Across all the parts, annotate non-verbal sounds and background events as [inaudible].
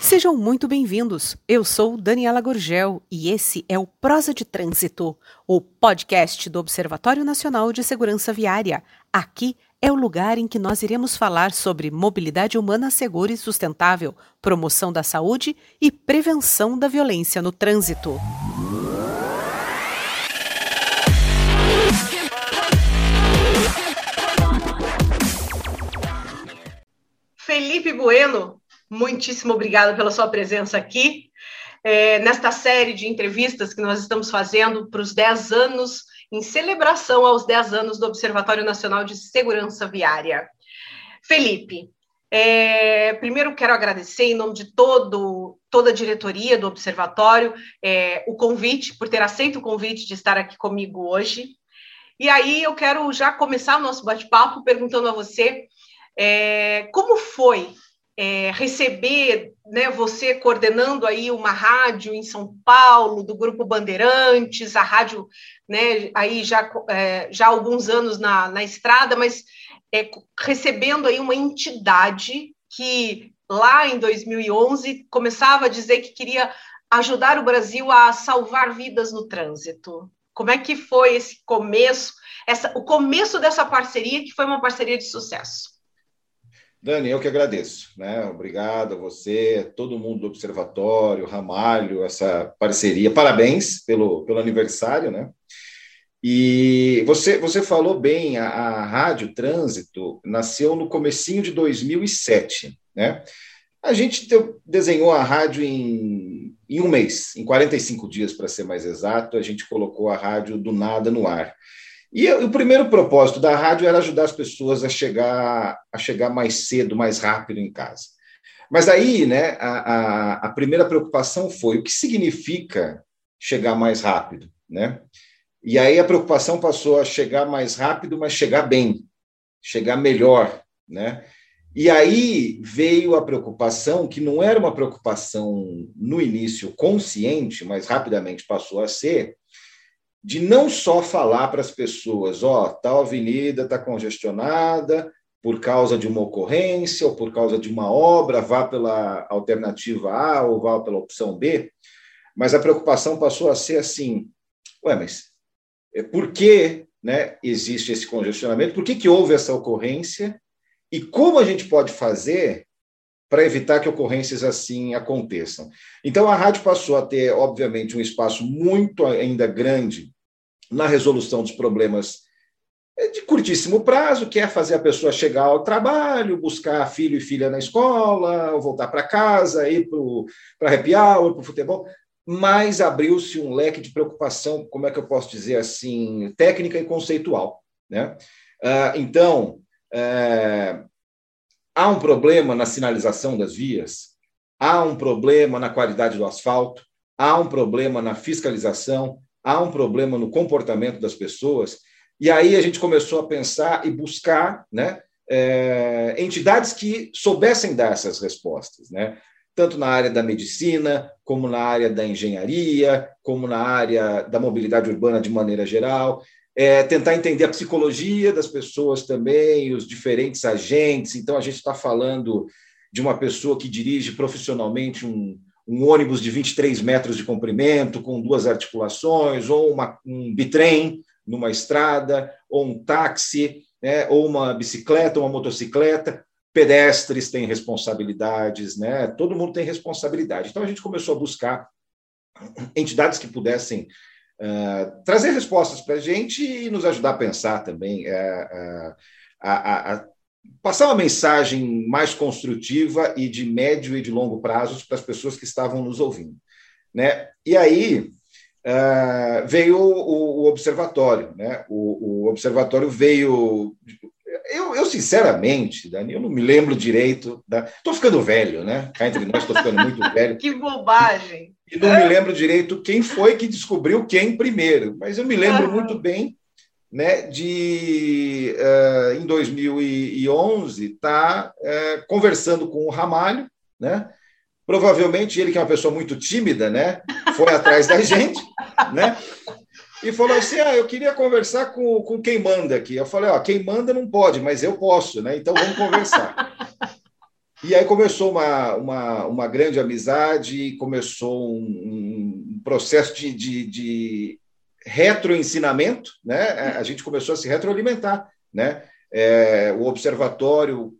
Sejam muito bem-vindos. Eu sou Daniela Gorgel e esse é o Prosa de Trânsito, o podcast do Observatório Nacional de Segurança Viária. Aqui é o lugar em que nós iremos falar sobre mobilidade humana segura e sustentável, promoção da saúde e prevenção da violência no trânsito. Felipe Bueno, muitíssimo obrigado pela sua presença aqui. É, nesta série de entrevistas que nós estamos fazendo para os 10 anos, em celebração aos 10 anos do Observatório Nacional de Segurança Viária. Felipe, é, primeiro quero agradecer, em nome de todo, toda a diretoria do Observatório, é, o convite, por ter aceito o convite de estar aqui comigo hoje. E aí eu quero já começar o nosso bate-papo perguntando a você é, como foi é, receber né, você coordenando aí uma rádio em São Paulo, do Grupo Bandeirantes, a rádio né, aí já, é, já há alguns anos na, na estrada, mas é, recebendo aí uma entidade que lá em 2011 começava a dizer que queria ajudar o Brasil a salvar vidas no trânsito. Como é que foi esse começo, essa, o começo dessa parceria, que foi uma parceria de sucesso? Dani, eu que agradeço. Né? Obrigado a você, todo mundo do Observatório, Ramalho, essa parceria. Parabéns pelo, pelo aniversário. Né? E você, você falou bem, a, a Rádio Trânsito nasceu no comecinho de 2007. Né? A gente desenhou a rádio em, em um mês, em 45 dias, para ser mais exato, a gente colocou a rádio do nada no ar. E o primeiro propósito da rádio era ajudar as pessoas a chegar, a chegar mais cedo, mais rápido em casa. Mas aí, né, a, a, a primeira preocupação foi o que significa chegar mais rápido, né? E aí a preocupação passou a chegar mais rápido, mas chegar bem, chegar melhor, né? E aí veio a preocupação, que não era uma preocupação no início consciente, mas rapidamente passou a ser, de não só falar para as pessoas, ó, oh, tal avenida está congestionada por causa de uma ocorrência ou por causa de uma obra, vá pela alternativa A ou vá pela opção B, mas a preocupação passou a ser assim, ué, mas é, por que né, existe esse congestionamento? Por que, que houve essa ocorrência? E como a gente pode fazer para evitar que ocorrências assim aconteçam. Então, a rádio passou a ter, obviamente, um espaço muito ainda grande na resolução dos problemas de curtíssimo prazo, que é fazer a pessoa chegar ao trabalho, buscar filho e filha na escola, ou voltar para casa, ir para happy hour, para o futebol, mas abriu-se um leque de preocupação, como é que eu posso dizer assim, técnica e conceitual. Né? Ah, então, é, Há um problema na sinalização das vias, há um problema na qualidade do asfalto, há um problema na fiscalização, há um problema no comportamento das pessoas. E aí a gente começou a pensar e buscar né, é, entidades que soubessem dar essas respostas, né? tanto na área da medicina, como na área da engenharia, como na área da mobilidade urbana de maneira geral é, tentar entender a psicologia das pessoas também, os diferentes agentes. Então, a gente está falando de uma pessoa que dirige profissionalmente um, um, ônibus de 23 metros de comprimento, com duas articulações, ou uma, um bitrem numa estrada, ou um táxi, né, ou uma bicicleta, ou uma motocicleta. Pedestres têm responsabilidades, né? todo mundo tem responsabilidade. Então, a gente começou a buscar entidades que pudessem uh, trazer respostas para a gente e nos ajudar a pensar também, uh, a, a, a, passar uma mensagem mais construtiva e de médio e de longo prazo para as pessoas que estavam nos ouvindo. Né? E aí uh, veio o, o, observatório. Né? O, o observatório veio eu, eu, sinceramente, Dani, eu não me lembro direito. Estou ficando velho, né? Cá entre nós, estou ficando muito [laughs] velho. que bobagem! E não me lembro direito quem foi que descobriu quem primeiro, mas eu me lembro uhum. muito bem né, de, uh, em 2011, estar tá, uh, conversando com o Ramalho, né? Provavelmente ele, que é uma pessoa muito tímida, né, foi atrás da [laughs] gente, né? e falou assim: Ah, eu queria conversar com, com quem manda aqui. Eu falei: Ó, quem manda não pode, mas eu posso, né? Então vamos conversar. E aí começou uma, uma, uma grande amizade, começou um, um processo de, de, de retroensinamento, né? A gente começou a se retroalimentar, né? É, o observatório,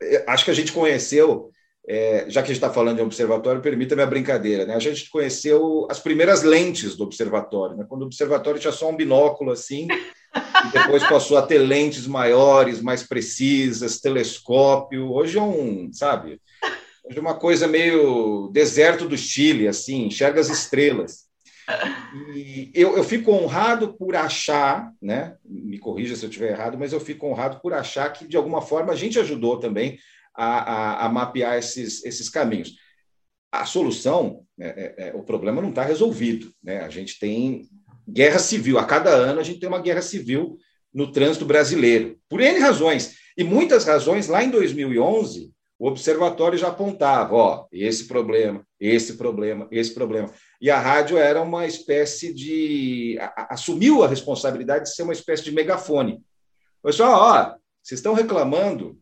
é, acho que a gente conheceu, é, já que a gente está falando de observatório, permita-me a brincadeira, né? A gente conheceu as primeiras lentes do observatório, né? Quando o observatório tinha só um binóculo assim, e depois passou a ter lentes maiores, mais precisas, telescópio. Hoje é um, sabe? Hoje é uma coisa meio deserto do Chile, assim, enxerga as estrelas. E eu, eu fico honrado por achar, né? Me corrija se eu estiver errado, mas eu fico honrado por achar que, de alguma forma, a gente ajudou também a, a, a mapear esses, esses caminhos. A solução, é, é, é o problema não está resolvido. Né? A gente tem guerra civil. A cada ano a gente tem uma guerra civil no trânsito brasileiro, por N razões. E muitas razões, lá em 2011, o observatório já apontava: ó, esse problema, esse problema, esse problema. E a rádio era uma espécie de. assumiu a responsabilidade de ser uma espécie de megafone. Pessoal, ó, vocês estão reclamando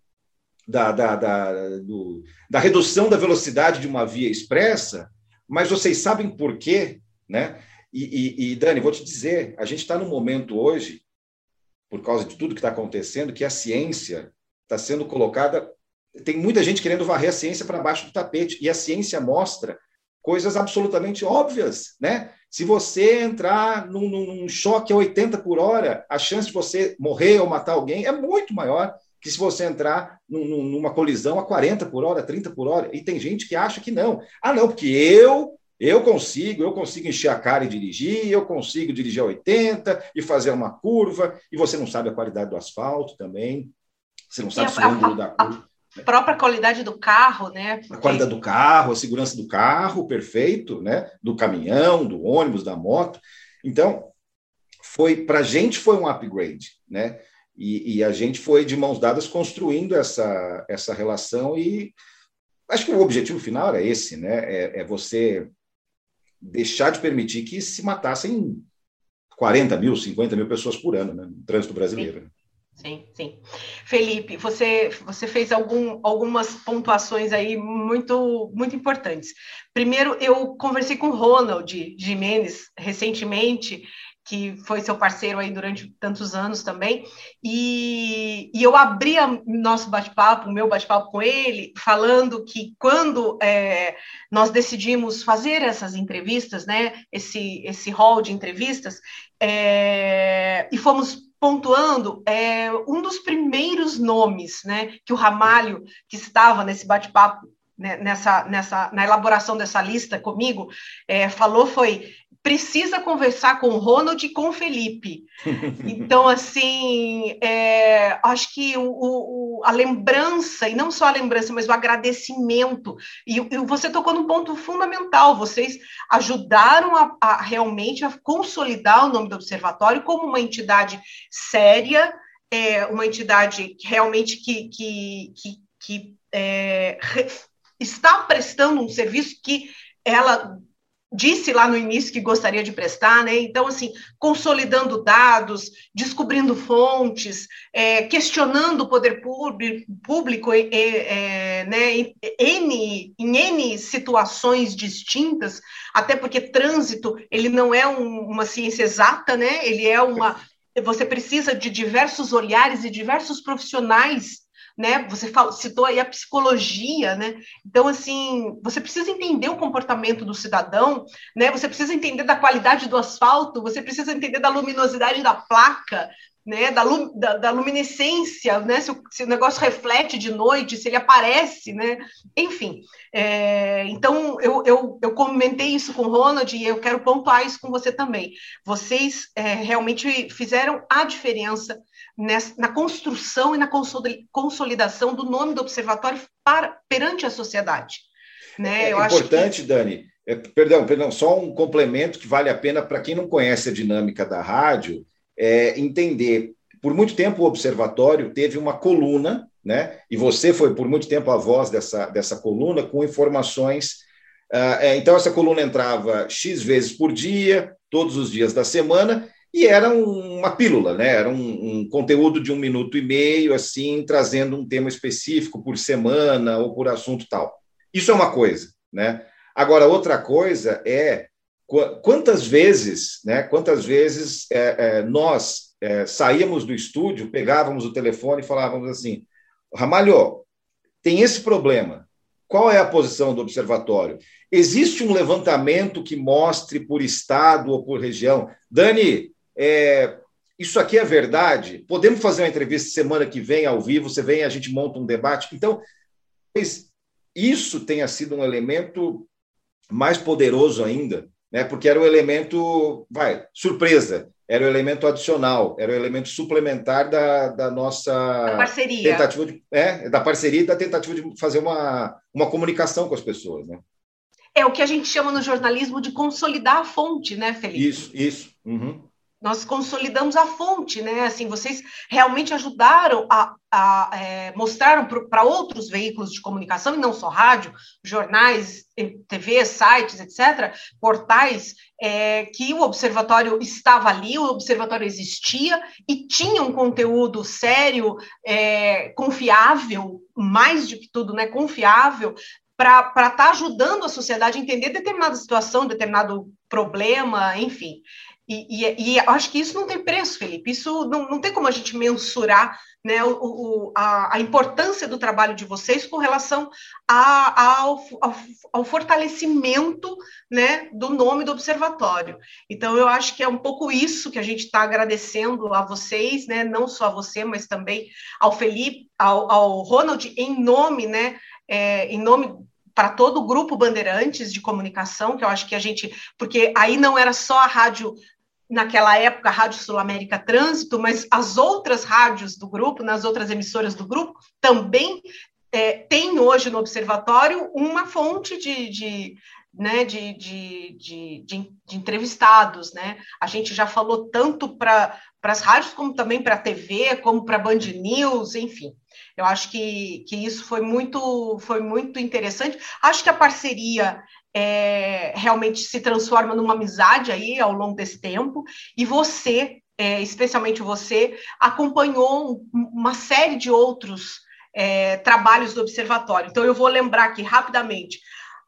da, da, da, do, da redução da velocidade de uma via expressa, mas vocês sabem por quê? Né? E, e, e Dani, vou te dizer, a gente está num momento hoje, por causa de tudo que está acontecendo, que a ciência está sendo colocada. Tem muita gente querendo varrer a ciência para baixo do tapete, e a ciência mostra coisas absolutamente óbvias, né? Se você entrar num, num, choque a 80 por hora, a chance de você morrer ou matar alguém é muito maior que se você entrar num, numa colisão a 40 por hora, 30 por hora. E tem gente que acha que não. Ah, não, porque eu eu consigo, eu consigo encher a cara e dirigir, eu consigo dirigir a 80 e fazer uma curva, e você não sabe a qualidade do asfalto também, você não sabe se o ângulo da curva. A própria qualidade do carro, né? A qualidade do carro, a segurança do carro, perfeito, né? Do caminhão, do ônibus, da moto. Então, foi para a gente foi um upgrade, né? E, e, a gente foi de mãos dadas construindo essa, essa relação e acho que o objetivo final era esse, né? É, é você deixar de permitir que se matassem 40 mil, 50 mil pessoas por ano né, no trânsito brasileiro. Sim, sim. Felipe, você, você fez algum, algumas pontuações aí muito, muito importantes. Primeiro, eu conversei com o Ronald Jimenez recentemente, que foi seu parceiro aí durante tantos anos também, e, e eu abri o nosso bate-papo, o meu bate-papo com ele, falando que quando é, nós decidimos fazer essas entrevistas, né, esse, esse hall de entrevistas, é, e fomos pontuando é, um dos primeiros nomes, né, que o Ramalho, que estava nesse bate-papo, nessa, nessa, na elaboração dessa lista comigo, é, falou foi precisa conversar com o Ronald e com o Felipe. [laughs] Então, assim, é, acho que o, o, a lembrança, e não só a lembrança, mas o agradecimento, e, e você tocou num ponto fundamental, vocês ajudaram a, a, realmente a consolidar o nome do observatório como uma entidade séria, é, uma entidade realmente que, que, que, que é, está prestando um serviço que ela disse lá no início que gostaria de prestar, né? Então, assim, consolidando dados, descobrindo fontes, é, questionando o poder público, é, é, né? Em N, em N situações distintas, até porque trânsito, ele não é um, uma ciência exata, né? Ele é uma... Você precisa de diversos olhares e diversos profissionais né? Você citou aí a psicologia, né? Então, assim, você precisa entender o comportamento do cidadão, né? Você precisa entender da qualidade do asfalto, você precisa entender da luminosidade da placa, né, da, da, da, luminescência, né, se o, se o, negócio reflete de noite, se ele aparece, né, enfim. É, então, eu, eu, eu comentei isso com o Ronald e eu quero pontuar isso com você também. Vocês é, realmente fizeram a diferença nessa, na construção e na consolidação do nome do observatório para, perante a sociedade. Né? É eu importante, que... Dani, é, perdão, perdão, só um complemento que vale a pena para quem não conhece a dinâmica da rádio, é, entender. Por muito tempo, o observatório teve uma coluna, né? E você foi por muito tempo a voz dessa, dessa coluna com informações Uh, é, então, essa coluna entrava X vezes por dia, todos os dias da semana, e era um, uma pílula, né? Era um, um, conteúdo de um minuto e meio, assim, trazendo um tema específico por semana ou por assunto tal. Isso é uma coisa, né? Agora, outra coisa é quantas vezes, né? Quantas vezes é, é, nós é, saíamos do estúdio, pegávamos o telefone e falávamos assim: Ramalho, tem esse problema. Qual é a posição do observatório? Existe um levantamento que mostre por estado ou por região? Dani, é, isso aqui é verdade? Podemos fazer uma entrevista semana que vem ao vivo? Você vem, a gente monta um debate. Então, isso tenha sido um elemento mais poderoso ainda, né? Porque era o elemento, vai, surpresa, era o elemento adicional, era o elemento suplementar da, da nossa da parceria. tentativa de, é, da parceria e da tentativa de fazer uma, uma comunicação com as pessoas, né? É o que a gente chama no jornalismo de consolidar a fonte, né, Felipe? Isso, isso. Uhum nós consolidamos a fonte, né? Assim, vocês realmente ajudaram a, a é, mostraram para outros veículos de comunicação e não só rádio, jornais, TV, sites, etc., portais, é, que o observatório estava ali, o observatório existia e tinha um conteúdo sério, é, confiável, mais do que tudo, né? Confiável para estar tá ajudando a sociedade a entender determinada situação, determinado problema, enfim. E, e, e, acho que isso não tem preço, Felipe. Isso não, não tem como a gente mensurar né, o, o, a, a, importância do trabalho de vocês com relação a, ao, ao, ao, fortalecimento né, do nome do observatório. Então, eu acho que é um pouco isso que a gente está agradecendo a vocês, né, não só a você, mas também ao Felipe, ao, ao Ronald, em nome, né, é, em nome para todo o grupo Bandeirantes de comunicação, que eu acho que a gente, porque aí não era só a rádio naquela época, a Rádio Sul América Trânsito, mas as outras rádios do grupo, nas outras emissoras do grupo, também é, tem hoje no Observatório uma fonte de, de né, de, de, de, de, entrevistados, né? A gente já falou tanto para as rádios, como também para a TV, como para a Band News, enfim. Eu acho que, que isso foi muito, foi muito interessante. Acho que a parceria é, realmente se transforma numa amizade aí ao longo desse tempo, e você, é, especialmente você, acompanhou uma série de outros é, trabalhos do observatório. Então, eu vou lembrar aqui rapidamente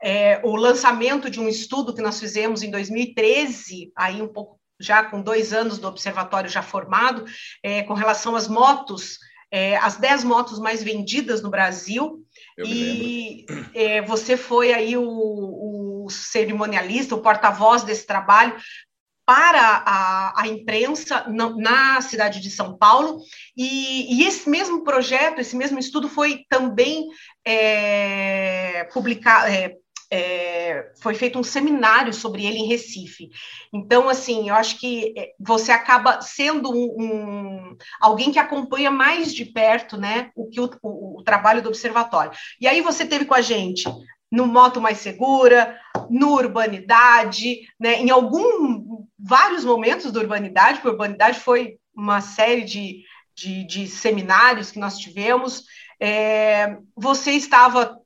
é, o lançamento de um estudo que nós fizemos em 2013, aí um pouco já com dois anos do observatório já formado, é, com relação às motos, é, as 10 motos mais vendidas no Brasil, e é, você foi aí o, o cerimonialista, o porta-voz desse trabalho para a, a imprensa na, na, cidade de São Paulo, e, e, esse mesmo projeto, esse mesmo estudo foi também é, publicado, é, é, foi feito um seminário sobre ele em Recife. Então, assim, eu acho que é, você acaba sendo um, um alguém que acompanha mais de perto, né, o que o, o, o, trabalho do observatório. E aí você teve com a gente no Moto Mais Segura, no Urbanidade, né, em algum vários momentos da Urbanidade, porque Urbanidade foi uma série de, de, de seminários que nós tivemos. É, você estava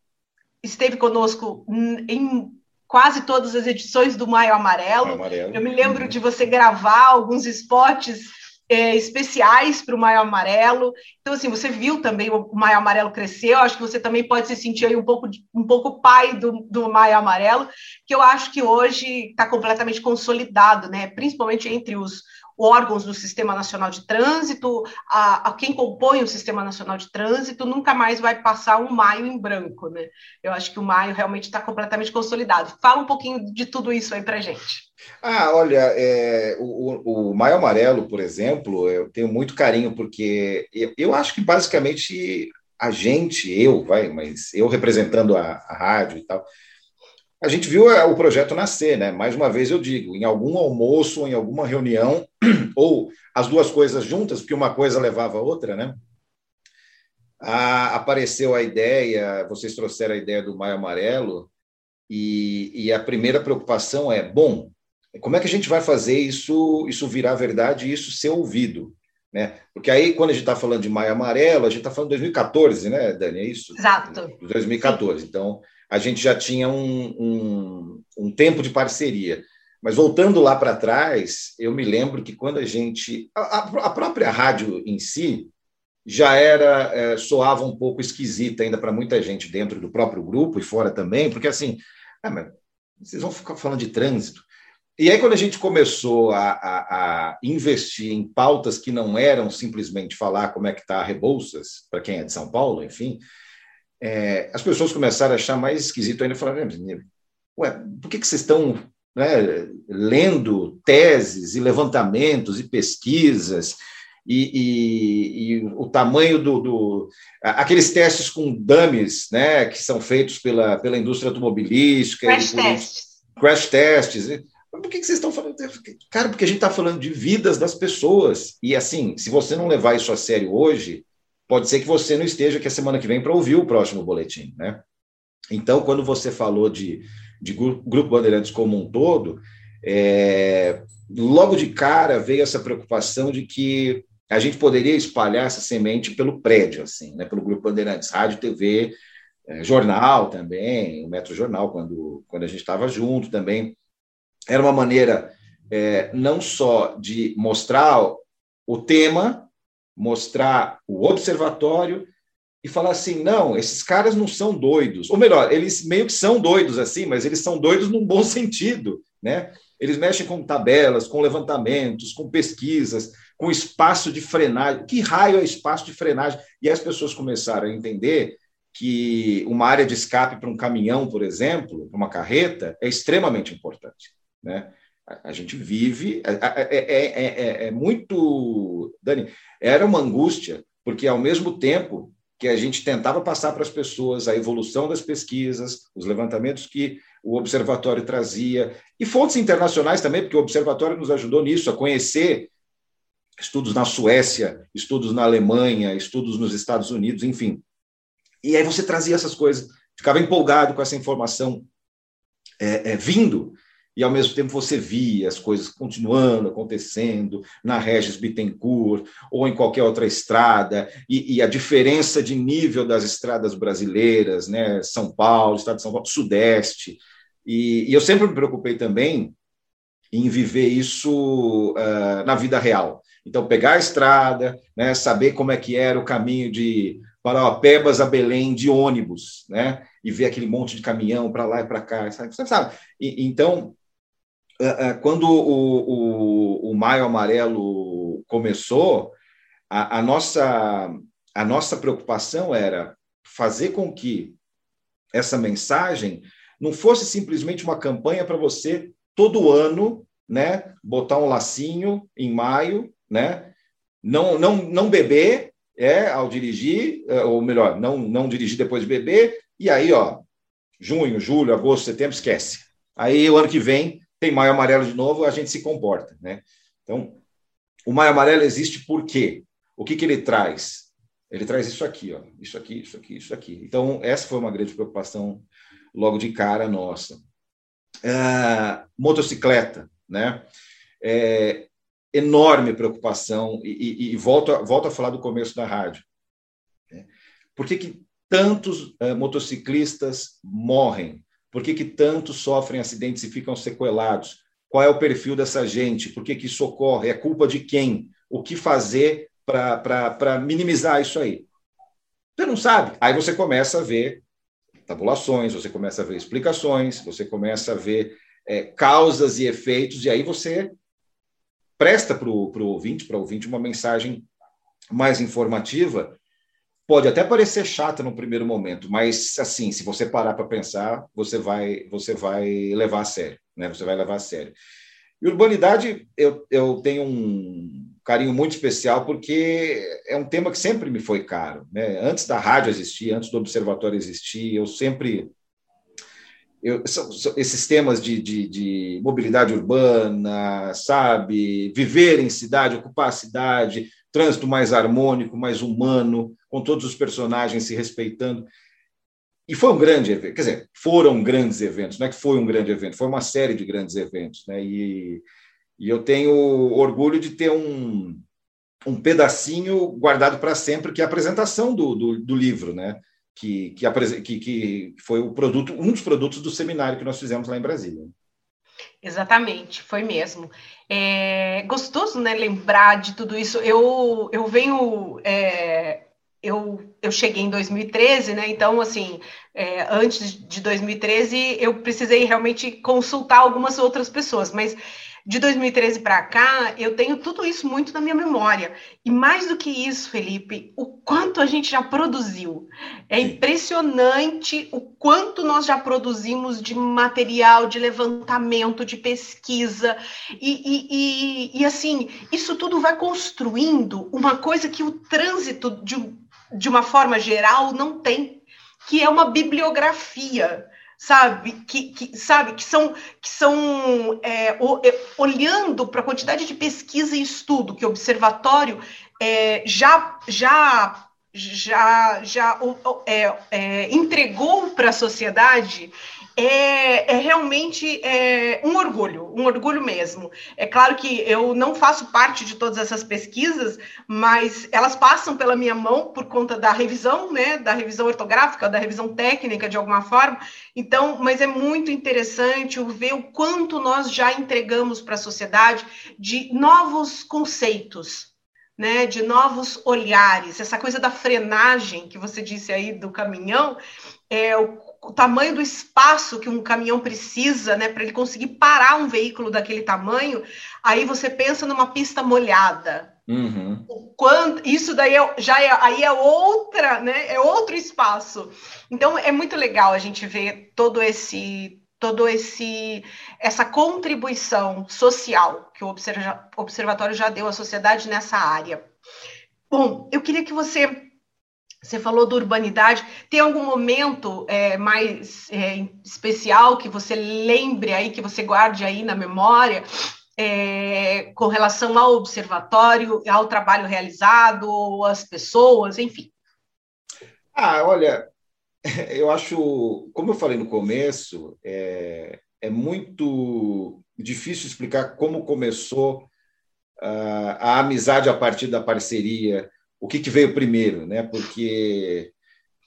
esteve conosco em quase todas as edições do Maio Amarelo. Amarelo. Eu me lembro uhum. de você gravar alguns spots é, especiais para o Maio Amarelo. Então, assim, você viu também o Maio Amarelo crescer. Eu acho que você também pode se sentir aí um pouco, um pouco pai do, do Maio Amarelo, que eu acho que hoje está completamente consolidado, né? Principalmente entre os, órgãos do Sistema Nacional de Trânsito, a, a, quem compõe o Sistema Nacional de Trânsito, nunca mais vai passar um maio em branco, né? Eu acho que o maio realmente está completamente consolidado. Fala um pouquinho de tudo isso aí para gente. Ah, olha, é, o, o Maio Amarelo, por exemplo, eu tenho muito carinho, porque eu, eu acho que basicamente a gente, eu, vai, mas eu representando a, a rádio e tal, a gente viu é, o projeto nascer, né? Mais uma vez eu digo, em algum almoço, em alguma reunião, [clears throat] ou as duas coisas juntas, porque uma coisa levava a outra, né? apareceu a ideia, vocês trouxeram a ideia do Maio Amarelo, e, e, a primeira preocupação é, bom, como é que a gente vai fazer isso, isso virar verdade e isso ser ouvido? Né? Porque aí, quando a gente está falando de Maio Amarelo, a gente está falando de 2014, né, Dani? É isso? Exato. 2014. Sim. Então, a gente já tinha um, um, um tempo de parceria. Mas voltando lá para trás, eu me lembro que quando a gente. A, a própria rádio em si já era. É, soava um pouco esquisita ainda para muita gente dentro do próprio grupo e fora também, porque assim. Ah, vocês vão ficar falando de trânsito. E aí, quando a gente começou a, a, a, investir em pautas que não eram simplesmente falar como é que está a Rebouças, para quem é de São Paulo, enfim, é, as pessoas começaram a achar mais esquisito ainda, falaram, ué, por que, que vocês estão né, lendo teses e levantamentos e pesquisas e, e, e o tamanho do, do, aqueles testes com dummies, né, que são feitos pela, pela indústria automobilística, crash tests, crash tests. Por que, que vocês estão falando? Cara, porque a gente está falando de vidas das pessoas. E assim, se você não levar isso a sério hoje, pode ser que você não esteja aqui a semana que vem para ouvir o próximo boletim, né? Então, quando você falou de, de Grupo Bandeirantes como um todo, é, logo de cara veio essa preocupação de que a gente poderia espalhar essa semente pelo prédio, assim, né, pelo Grupo Bandeirantes, rádio, TV, é, jornal também, o Metro Jornal, quando, quando a gente estava junto também. Era uma maneira é, não só de mostrar o tema, mostrar o observatório e falar assim: não, esses caras não são doidos. Ou melhor, eles meio que são doidos assim, mas eles são doidos num bom [laughs] sentido, né? Eles mexem com tabelas, com levantamentos, com pesquisas, com espaço de frenagem. Que raio é espaço de frenagem? E as pessoas começaram a entender que uma área de escape para um caminhão, por exemplo, uma carreta, é extremamente importante. Né? A, gente vive. É, é, é, é, muito. Dani, era uma angústia, porque ao mesmo tempo que a gente tentava passar para as pessoas a evolução das pesquisas, os levantamentos que o observatório trazia, e fontes internacionais também, porque o observatório nos ajudou nisso, a conhecer estudos na Suécia, estudos na Alemanha, estudos nos Estados Unidos, enfim. E aí você trazia essas coisas, ficava empolgado com essa informação é, é, vindo, e ao mesmo tempo você via as coisas continuando acontecendo na Regis Bittencourt ou em qualquer outra estrada, e, e, a diferença de nível das estradas brasileiras, né? São Paulo, Estado de São Paulo, Sudeste. E, e eu sempre me preocupei também em viver isso uh, na vida real. Então, pegar a estrada, né, saber como é que era o caminho de Parauapebas a Belém de ônibus, né, e ver aquele monte de caminhão para lá e para cá, sabe? então, quando o, o, o Maio Amarelo começou, a, a, nossa, a nossa preocupação era fazer com que essa mensagem não fosse simplesmente uma campanha para você todo ano, né, botar um lacinho em maio, né, não não não beber é ao dirigir, é, ou melhor, não não dirigir depois de beber e aí, ó, junho, julho, agosto, setembro esquece. Aí o ano que vem tem maio amarelo de novo, a gente se comporta, né? Então, o maio amarelo existe por quê? O que, que ele traz? Ele traz isso aqui, ó, isso aqui, isso aqui, isso aqui. Então, essa foi uma grande preocupação logo de cara nossa. É, motocicleta, né? É, enorme preocupação, e, e, e, volto, a, volto a falar do começo da rádio. Né? Por que, que tantos é, motociclistas morrem por que, que tantos sofrem acidentes e ficam sequelados? Qual é o perfil dessa gente? Por que, que isso ocorre? É culpa de quem? O que fazer para minimizar isso aí? Você não sabe. Aí você começa a ver tabulações, você começa a ver explicações, você começa a ver é, causas e efeitos, e aí você presta para o ouvinte, para o ouvinte, uma mensagem mais informativa pode até parecer chata no primeiro momento, mas assim, se você parar para pensar, você vai você vai levar a sério, né? Você vai levar a sério. E urbanidade eu, eu tenho um carinho muito especial porque é um tema que sempre me foi caro, né? Antes da rádio existir, antes do observatório existir, eu sempre eu, esses temas de, de, de, mobilidade urbana, sabe, viver em cidade, ocupar a cidade, trânsito mais harmônico, mais humano, com todos os personagens se respeitando. E foi um grande evento, quer dizer, foram grandes eventos, não é que foi um grande evento, foi uma série de grandes eventos. Né? E, e eu tenho orgulho de ter um, um pedacinho guardado para sempre, que é a apresentação do, do, do livro. Né? que, que, que, que foi o produto, um dos produtos do seminário que nós fizemos lá em Brasília. Exatamente, foi mesmo. É gostoso, né, lembrar de tudo isso. Eu, eu venho, é, eu, eu cheguei em 2013, né? Então, assim, é, antes de 2013, eu precisei realmente consultar algumas outras pessoas, mas de 2013 para cá, eu tenho tudo isso muito na minha memória. E mais do que isso, Felipe, o quanto a gente já produziu. É impressionante o quanto nós já produzimos de material, de levantamento, de pesquisa. E, e, e, e assim, isso tudo vai construindo uma coisa que o trânsito, de, de uma forma geral, não tem, que é uma bibliografia sabe? Que, que, sabe? que são, que são é, o, é, olhando para a quantidade de pesquisa e estudo que o observatório é, já, já já, já é, é, entregou para a sociedade é, é realmente é, um orgulho, um orgulho mesmo. É claro que eu não faço parte de todas essas pesquisas, mas elas passam pela minha mão por conta da revisão, né, da revisão ortográfica, da revisão técnica de alguma forma. Então, mas é muito interessante ver o quanto nós já entregamos para a sociedade de novos conceitos, né, de novos olhares, essa coisa da frenagem que você disse aí do caminhão, é o, o tamanho do espaço que um caminhão precisa, né, para ele conseguir parar um veículo daquele tamanho. Aí você pensa numa pista molhada. Uhum. O quanto isso daí é, já é aí é outra, né, é outro espaço. Então é muito legal a gente ver todo esse todo esse essa contribuição social que o observatório já deu à sociedade nessa área. Bom, eu queria que você você falou da urbanidade. Tem algum momento é, mais é, especial que você lembre aí, que você guarde aí na memória, é, com relação ao observatório, ao trabalho realizado, às pessoas, enfim? Ah, olha, [laughs] eu acho, como eu falei no começo, é, é muito difícil explicar como começou uh, a amizade a partir da parceria, o que, que veio primeiro, né? Porque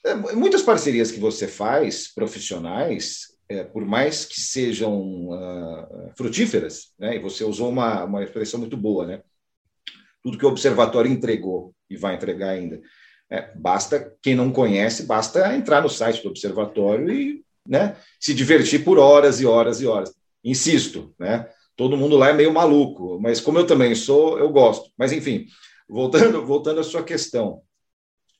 é, muitas parcerias que você faz, profissionais, é, por mais que sejam uh, frutíferas, né? E você usou uma, uma expressão muito boa, né? Tudo que o observatório entregou e vai entregar ainda é, basta, quem não conhece, basta entrar no site do observatório e né, se divertir por horas e horas e horas. Insisto, né, todo mundo lá é meio maluco, mas como eu também sou, eu gosto. Mas, enfim, voltando, voltando à sua questão,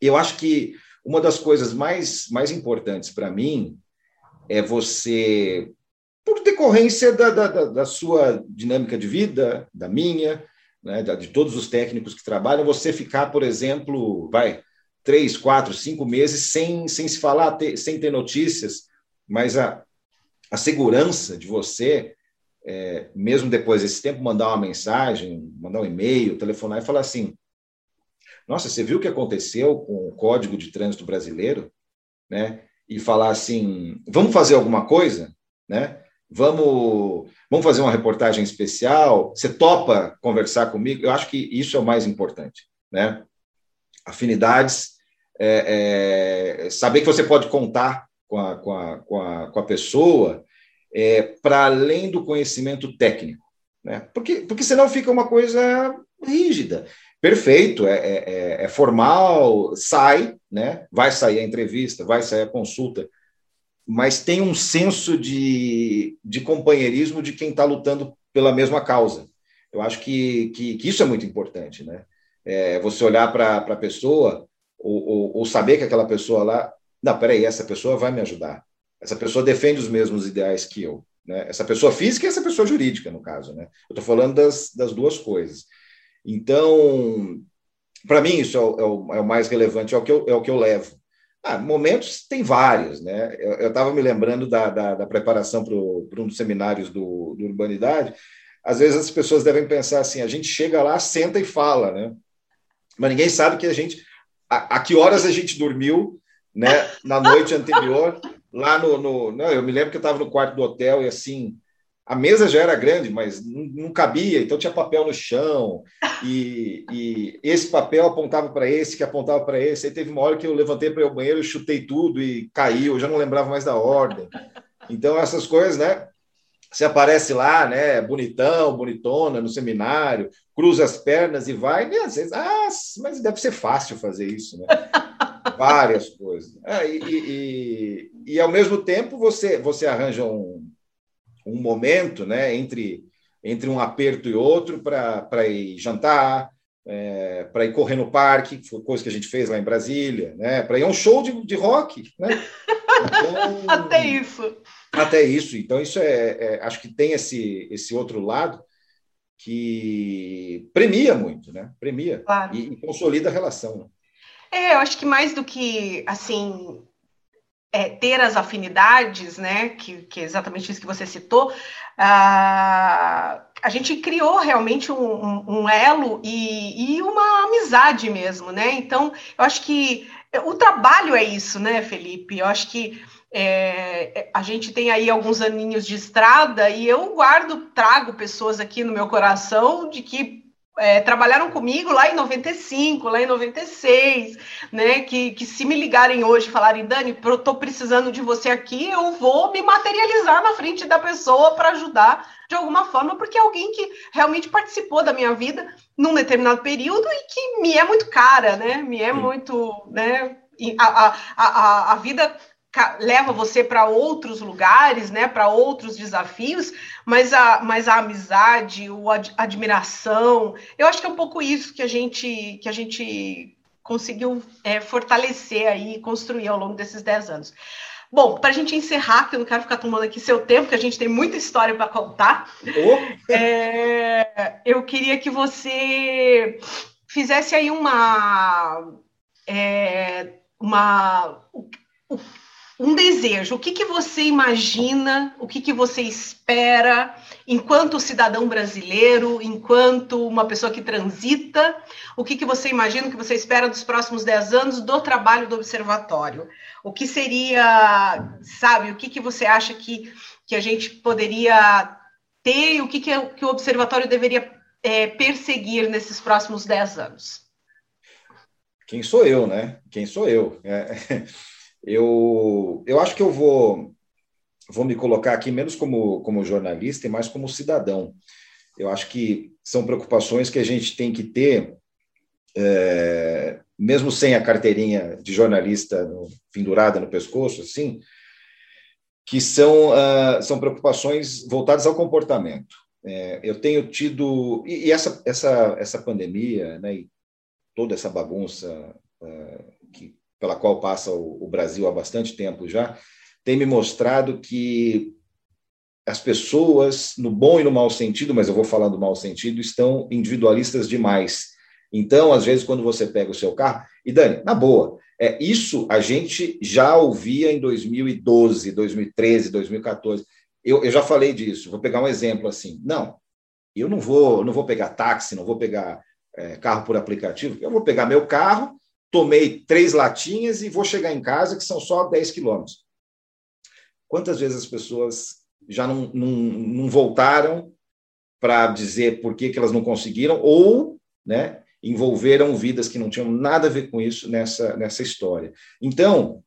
eu acho que uma das coisas mais, mais importantes para mim é você, por decorrência da, da, da sua dinâmica de vida, da minha, né, de todos os técnicos que trabalham, você ficar, por exemplo, vai, três, quatro, cinco meses sem, sem se falar, ter, sem ter notícias, mas a, a segurança de você, é, mesmo depois desse tempo, mandar uma mensagem, mandar um e-mail, telefonar e falar assim: Nossa, você viu o que aconteceu com o Código de Trânsito Brasileiro? Né? E falar assim: Vamos fazer alguma coisa? Né? Vamos, vamos fazer uma reportagem especial? Você topa conversar comigo? Eu acho que isso é o mais importante. Né? Afinidades é, é, saber que você pode contar com a, com a, com a, com a pessoa é, para além do conhecimento técnico. Né? Porque, porque senão fica uma coisa rígida. Perfeito, é, é, é, é formal, sai, né? vai sair a entrevista, vai sair a consulta, mas tem um senso de, de companheirismo de quem está lutando pela mesma causa. Eu acho que, que, que, isso é muito importante. Né? É, você olhar para a pessoa ou, ou, ou saber que aquela pessoa lá, não, peraí, essa pessoa vai me ajudar. Essa pessoa defende os mesmos ideais que eu. Né? Essa pessoa física e essa pessoa jurídica, no caso. Né? Eu estou falando das, das duas coisas. Então, para mim, isso é o, é, o, é o, mais relevante, é o que eu, é o que eu levo. Ah, momentos tem vários, né? Eu estava me lembrando da, da, da preparação para um dos seminários do, do Urbanidade. Às vezes as pessoas devem pensar assim: a gente chega lá, senta e fala, né? Mas ninguém sabe que a gente a, a que horas a gente dormiu, né, na noite anterior, [laughs] lá no, no não, eu me lembro que eu estava no quarto do hotel e assim, a mesa já era grande, mas não, cabia, então tinha papel no chão, e, e esse papel apontava para esse, que apontava para esse. Aí teve uma hora que eu levantei para ao banheiro, chutei tudo e caiu, eu já não lembrava mais da ordem. Então, essas coisas, né? Você aparece lá, né, bonitão, bonitona, no seminário, cruza as pernas e vai, e às vezes, ah, mas deve ser fácil fazer isso, né? [laughs] Várias coisas. Ah, e, e, e, e, ao mesmo tempo, você, você arranja um, um momento né, entre, entre um aperto e outro para ir jantar, é, para ir correr no parque, foi coisa que a gente fez lá em Brasília, né, para ir a um show de, de rock. Né? Então, [laughs] até isso. Até isso. Então, isso é, é, acho que tem esse, esse outro lado que premia muito, né? Premia claro. e, e, consolida a relação. Né? É, eu acho que mais do que assim é, ter as afinidades, né, que, que, é exatamente isso que você citou, uh, a gente criou realmente um, um, um elo e, e, uma amizade mesmo, né? Então, eu acho que o trabalho é isso, né, Felipe? Eu acho que é, a gente tem aí alguns aninhos de estrada e eu guardo, trago pessoas aqui no meu coração de que é, trabalharam comigo lá em 95, lá em 96, né? Que, que se me ligarem hoje e falarem, Dani, eu tô precisando de você aqui, eu vou me materializar na frente da pessoa para ajudar de alguma forma, porque é alguém que realmente participou da minha vida num determinado período e que me é muito cara, né? Me é muito, né? A, a, a, a vida leva você para outros lugares, né, para outros desafios, mas a, mas a amizade, a admiração, eu acho que é um pouco isso que a gente que a gente conseguiu é, fortalecer aí, construir ao longo desses dez anos. Bom, para a gente encerrar, que eu não quero ficar tomando aqui seu tempo, que a gente tem muita história para contar, oh. é, eu queria que você fizesse aí uma, é, uma um desejo. O que, que você imagina, o que, que você espera, enquanto cidadão brasileiro, enquanto uma pessoa que transita, o que, que você imagina, o que você espera dos próximos dez anos do trabalho do observatório? O que seria, sabe, o que, que você acha que, que a gente poderia ter o que, que, que o observatório deveria é, perseguir nesses próximos dez anos? Quem sou eu, né? Quem sou eu? É... Eu, eu acho que eu vou, vou me colocar aqui menos como, como jornalista e mais como cidadão. Eu acho que são preocupações que a gente tem que ter, é, mesmo sem a carteirinha de jornalista no, pendurada no pescoço, assim, que são, uh, são preocupações voltadas ao comportamento. É, eu tenho tido e, e, essa essa essa pandemia, né, e toda essa bagunça uh, que pela qual passa o, o Brasil há bastante tempo já, tem me mostrado que as pessoas, no bom e no mau sentido, mas eu vou falar do mau sentido, estão individualistas demais. Então, às vezes, quando você pega o seu carro, e Dani, na boa, é, isso a gente já ouvia em 2012, 2013, 2014. Eu, eu já falei disso, vou pegar um exemplo assim. Não, eu não vou, não vou pegar táxi, não vou pegar é, carro por aplicativo, eu vou pegar meu carro tomei três latinhas e vou chegar em casa, que são só 10 quilômetros. Quantas vezes as pessoas já não, não, não voltaram para dizer por que, que elas não conseguiram, ou né, envolveram vidas que não tinham nada a ver com isso nessa, nessa história. Então,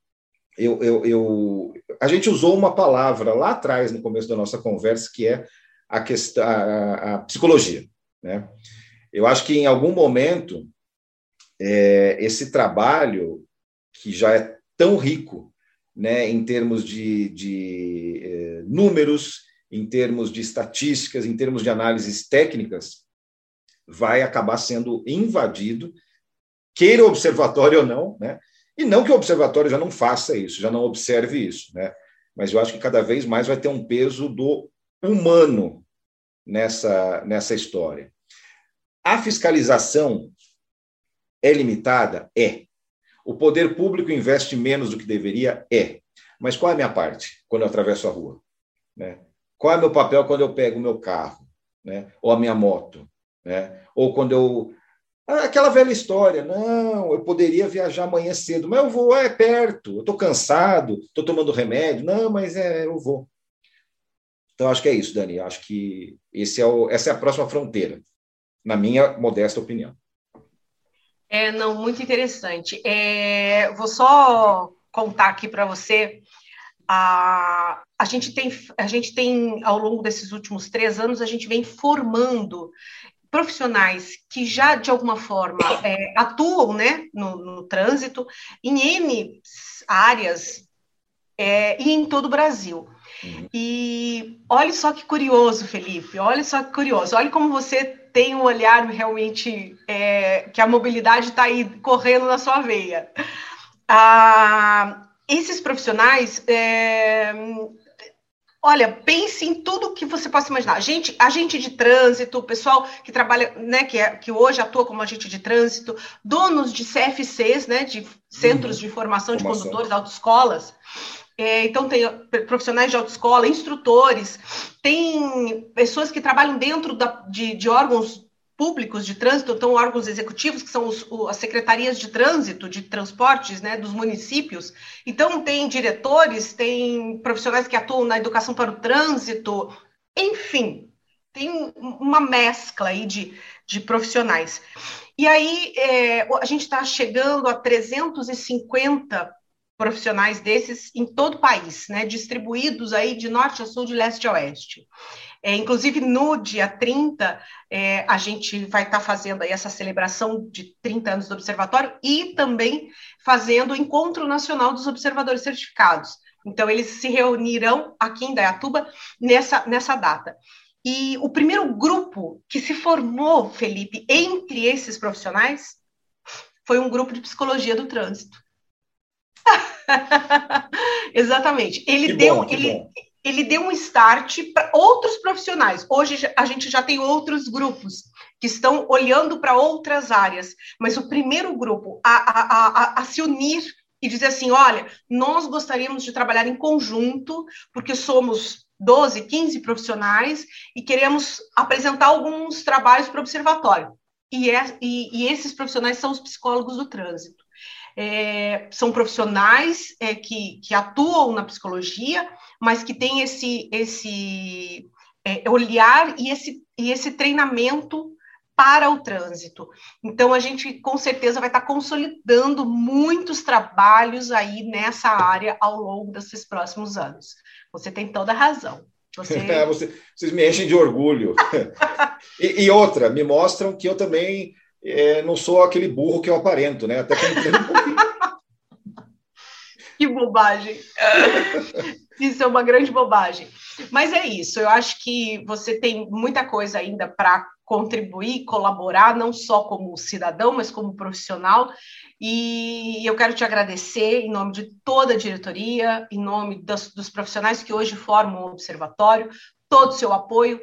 eu, eu, eu, a gente usou uma palavra lá atrás, no começo da nossa conversa, que é a, questão, a, a psicologia. Né? Eu acho que em algum momento é, esse trabalho que já é tão rico né, em termos de, de é, números, em termos de estatísticas, em termos de análises técnicas, vai acabar sendo invadido, queira o observatório ou não, né? E não que o observatório já não faça isso, já não observe isso, né? Mas eu acho que cada vez mais vai ter um peso do humano nessa, nessa história. A fiscalização é limitada? É. O poder público investe menos do que deveria? É. Mas qual é a minha parte quando eu atravesso a rua? Né? Qual é o meu papel quando eu pego o meu carro? Né? Ou a minha moto? Né? Ou quando eu. Ah, aquela velha história, não, eu poderia viajar amanhã cedo, mas eu vou, é perto, eu estou cansado, estou tomando remédio, não, mas é, eu vou. Então, acho que é isso, Dani. Acho que esse é o, essa é a próxima fronteira, na minha modesta opinião. É, não, muito interessante. É, vou só contar aqui para você. A, a, gente tem, a gente tem, ao longo desses últimos três anos, a gente vem formando profissionais que já, de alguma forma, é, atuam né, no, no, trânsito em N áreas é, e em todo o Brasil. Uhum. E olha só que curioso, Felipe, olha só que curioso, olha como você tem um olhar realmente é, que a mobilidade está aí correndo na sua veia. Ah, esses profissionais é, Olha, pense em tudo que você possa imaginar. Gente, agente de trânsito, pessoal que trabalha, né, que, é, que hoje atua como agente de trânsito, donos de CFCs, né, de Centros uhum. de Formação de Formação. Condutores, autoescolas. É, então, tem profissionais de autoescola, instrutores, tem pessoas que trabalham dentro da, de, de órgãos públicos de trânsito, então órgãos executivos, que são os, as secretarias de trânsito, de transportes, né, dos municípios. Então, tem diretores, tem profissionais que atuam na educação para o trânsito, enfim, tem uma mescla aí de, de profissionais. E aí, é, a gente está chegando a 350 profissionais desses em todo o país, né, distribuídos aí de norte a sul, de leste a oeste. É, inclusive, no dia 30, é, a gente vai estar tá fazendo aí essa celebração de 30 anos do Observatório e também fazendo o Encontro Nacional dos Observadores Certificados. Então, eles se reunirão aqui em Dayatuba nessa, nessa data. E o primeiro grupo que se formou, Felipe, entre esses profissionais, foi um grupo de psicologia do trânsito. [laughs] Exatamente. Ele que deu, bom, ele, bom ele deu um start para outros profissionais. Hoje a gente já tem outros grupos que estão olhando para outras áreas, mas o primeiro grupo a, a, a, a, se unir e dizer assim: olha, nós gostaríamos de trabalhar em conjunto, porque somos 12, 15 profissionais e queremos apresentar alguns trabalhos para o observatório. E, é, e, e esses profissionais são os psicólogos do trânsito. É, são profissionais é, que, que atuam na psicologia, mas que tem esse, esse é, olhar e esse, e esse treinamento para o trânsito. Então, a gente com certeza vai estar consolidando muitos trabalhos aí nessa área ao longo desses próximos anos. Você tem toda a razão. Você... [laughs] É, você, vocês me enchem de orgulho. [laughs] e, e, outra, me mostram que eu também é, não sou aquele burro que eu aparento, né? Até que eu entendo um. [laughs] que bobagem. [laughs] Isso é uma grande bobagem. Mas é isso, eu acho que você tem muita coisa ainda para contribuir, colaborar, não só como cidadão, mas como profissional. E eu quero te agradecer em nome de toda a diretoria, em nome dos, dos profissionais que hoje formam o observatório, todo o seu apoio,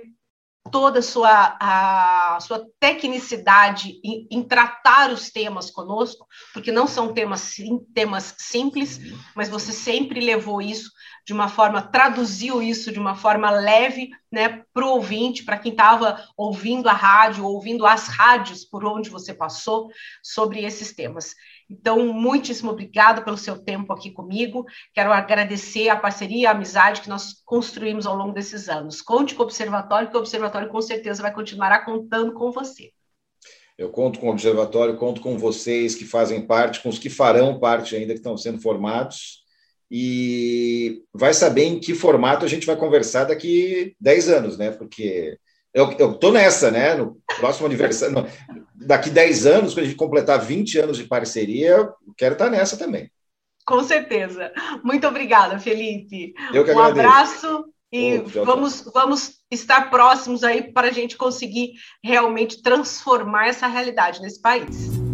toda a sua, a sua tecnicidade em, em, tratar os temas conosco, porque não são temas, temas simples, mas você sempre levou isso de uma forma, traduziu isso de uma forma leve né, para o ouvinte, para quem estava ouvindo a rádio, ouvindo as rádios por onde você passou sobre esses temas. Então, muitíssimo obrigado pelo seu tempo aqui comigo. Quero agradecer a parceria e a amizade que nós construímos ao longo desses anos. Conte com o Observatório, que o Observatório com certeza vai continuar contando com você. Eu conto com o Observatório, conto com vocês que fazem parte, com os que farão parte ainda, que estão sendo formados e vai saber em que formato a gente vai conversar daqui 10 anos, né? Porque eu, eu tô nessa, né? No próximo aniversário, no, daqui 10 anos, quando a gente completar 20 anos de parceria, quero estar nessa também. Com certeza. Muito obrigada, Felipe. Eu que um agradeço. abraço e oh, vamos, vamos estar próximos aí para a gente conseguir realmente transformar essa realidade nesse país.